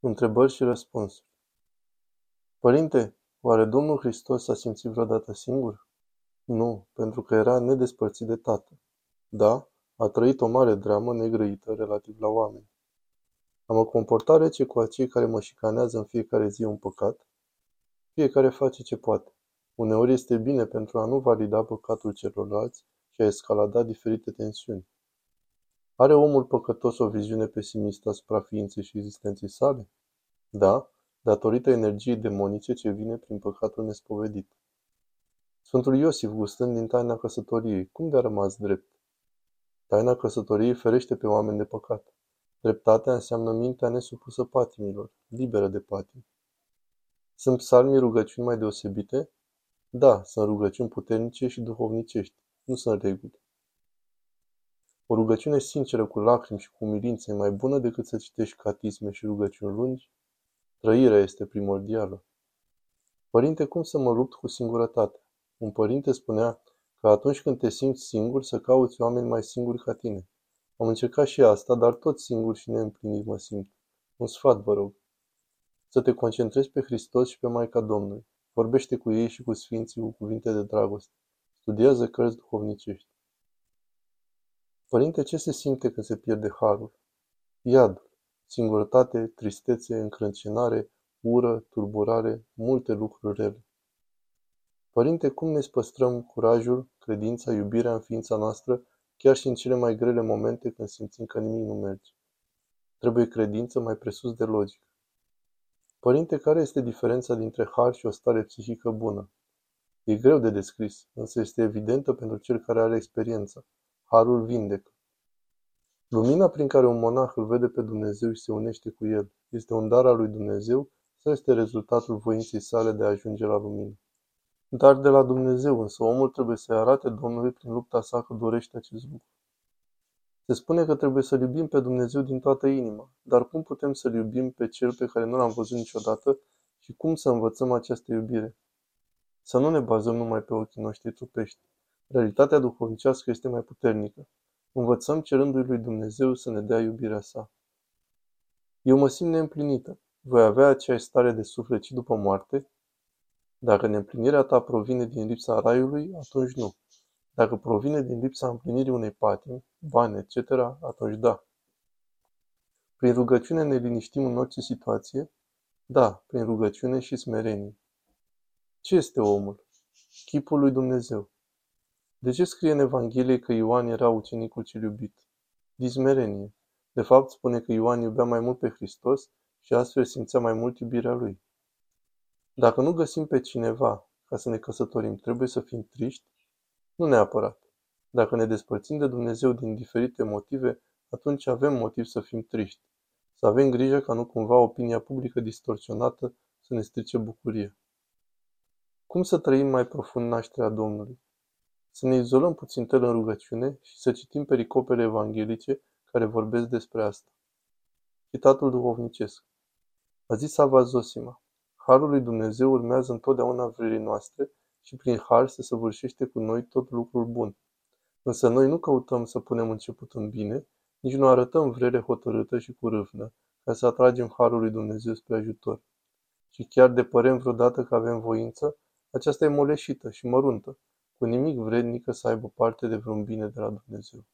Întrebări și răspunsuri. Părinte, oare Domnul Hristos s-a simțit vreodată singur? Nu, pentru că era nedespărțit de Tatăl. Da, a trăit o mare dramă negrăită relativ la oameni. A mă comporta rece cu acei care mă șicanează în fiecare zi un păcat? Fiecare face ce poate. Uneori este bine pentru a nu valida păcatul celorlalți și a escalada diferite tensiuni. Are omul păcătos o viziune pesimistă asupra ființei și existenței sale? Da, datorită energiei demonice ce vine prin păcatul nespovedit. Sfântul Iosif, gustând din taina căsătoriei, cum de-a rămas drept? Taina căsătoriei ferește pe oameni de păcat. Dreptatea înseamnă mintea nesupusă patimilor, liberă de patim. Sunt psalmii rugăciuni mai deosebite? Da, sunt rugăciuni puternice și duhovnicești, nu sunt reguli. O rugăciune sinceră cu lacrimi și cu umilință e mai bună decât să citești catisme și rugăciuni lungi? Trăirea este primordială. Părinte, cum să mă lupt cu singurătatea? Un părinte spunea că atunci când te simți singur, să cauți oameni mai singuri ca tine. Am încercat și asta, dar tot singur și neîmplinit mă simt. Un sfat, vă rog. Să te concentrezi pe Hristos și pe Maica Domnului. Vorbește cu ei și cu Sfinții cu cuvinte de dragoste. Studiază cărți duhovnicești. Părinte, ce se simte când se pierde harul? Iadul, singurătate, tristețe, încrâncenare, ură, turburare, multe lucruri rele. Părinte, cum ne păstrăm curajul, credința, iubirea în ființa noastră, chiar și în cele mai grele momente când simțim că nimic nu merge? Trebuie credință mai presus de logică. Părinte, care este diferența dintre har și o stare psihică bună? E greu de descris, însă este evidentă pentru cel care are experiență. Harul vindecă. Lumina prin care un monah îl vede pe Dumnezeu și se unește cu el, este un dar al lui Dumnezeu sau este rezultatul voinței sale de a ajunge la lumină? Dar de la Dumnezeu, însă omul trebuie să-i arate Domnului prin lupta sa că dorește acest lucru. Se spune că trebuie să-L iubim pe Dumnezeu din toată inima, dar cum putem să-L iubim pe Cel pe care nu l-am văzut niciodată și cum să învățăm această iubire? Să nu ne bazăm numai pe ochii noștri trupești. Realitatea duhovnicească este mai puternică. Învățăm cerându-i lui Dumnezeu să ne dea iubirea sa. Eu mă simt neîmplinită. Voi avea aceeași stare de suflet și după moarte? Dacă neîmplinirea ta provine din lipsa raiului, atunci nu. Dacă provine din lipsa împlinirii unei patimi, bani, etc., atunci da. Prin rugăciune ne liniștim în orice situație? Da, prin rugăciune și smerenie. Ce este omul? Chipul lui Dumnezeu. De ce scrie în Evanghelie că Ioan era ucenicul cel iubit? Dismerenie. De fapt, spune că Ioan iubea mai mult pe Hristos și astfel simțea mai mult iubirea lui. Dacă nu găsim pe cineva ca să ne căsătorim, trebuie să fim triști? Nu neapărat. Dacă ne despărțim de Dumnezeu din diferite motive, atunci avem motiv să fim triști. Să avem grijă ca nu cumva opinia publică distorsionată să ne strice bucuria. Cum să trăim mai profund nașterea Domnului? Să ne izolăm puțin tel în rugăciune și să citim pericopele evanghelice care vorbesc despre asta. Citatul duhovnicesc. A zis Ava Zosima, Harul lui Dumnezeu urmează întotdeauna vrerii noastre și prin har se săvârșește cu noi tot lucrul bun. Însă noi nu căutăm să punem început în bine, nici nu arătăm vrere hotărâtă și cu râvnă, ca să atragem harul lui Dumnezeu spre ajutor. Și chiar de părem vreodată că avem voință, aceasta e moleșită și măruntă, cu nimic vrednică să aibă parte de vreun bine de la Dumnezeu.